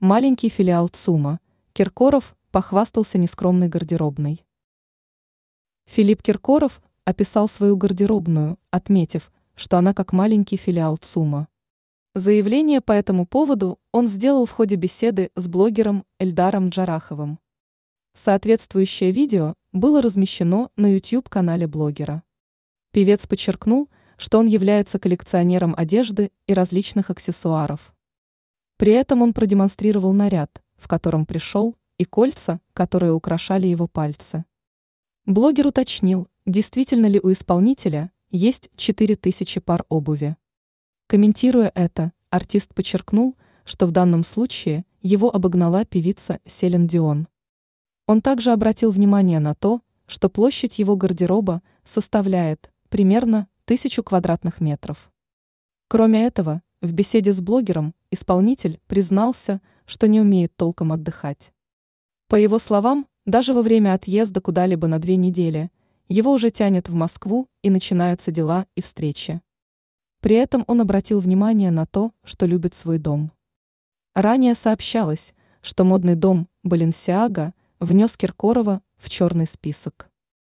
Маленький филиал ЦУМа. Киркоров похвастался нескромной гардеробной. Филипп Киркоров описал свою гардеробную, отметив, что она как маленький филиал ЦУМа. Заявление по этому поводу он сделал в ходе беседы с блогером Эльдаром Джараховым. Соответствующее видео было размещено на YouTube-канале блогера. Певец подчеркнул, что он является коллекционером одежды и различных аксессуаров. При этом он продемонстрировал наряд, в котором пришел, и кольца, которые украшали его пальцы. Блогер уточнил, действительно ли у исполнителя есть 4000 пар обуви. Комментируя это, артист подчеркнул, что в данном случае его обогнала певица Селен Дион. Он также обратил внимание на то, что площадь его гардероба составляет примерно тысячу квадратных метров. Кроме этого, в беседе с блогером исполнитель признался, что не умеет толком отдыхать. По его словам, даже во время отъезда куда-либо на две недели, его уже тянет в Москву и начинаются дела и встречи. При этом он обратил внимание на то, что любит свой дом. Ранее сообщалось, что модный дом Баленсиага внес Киркорова в черный список.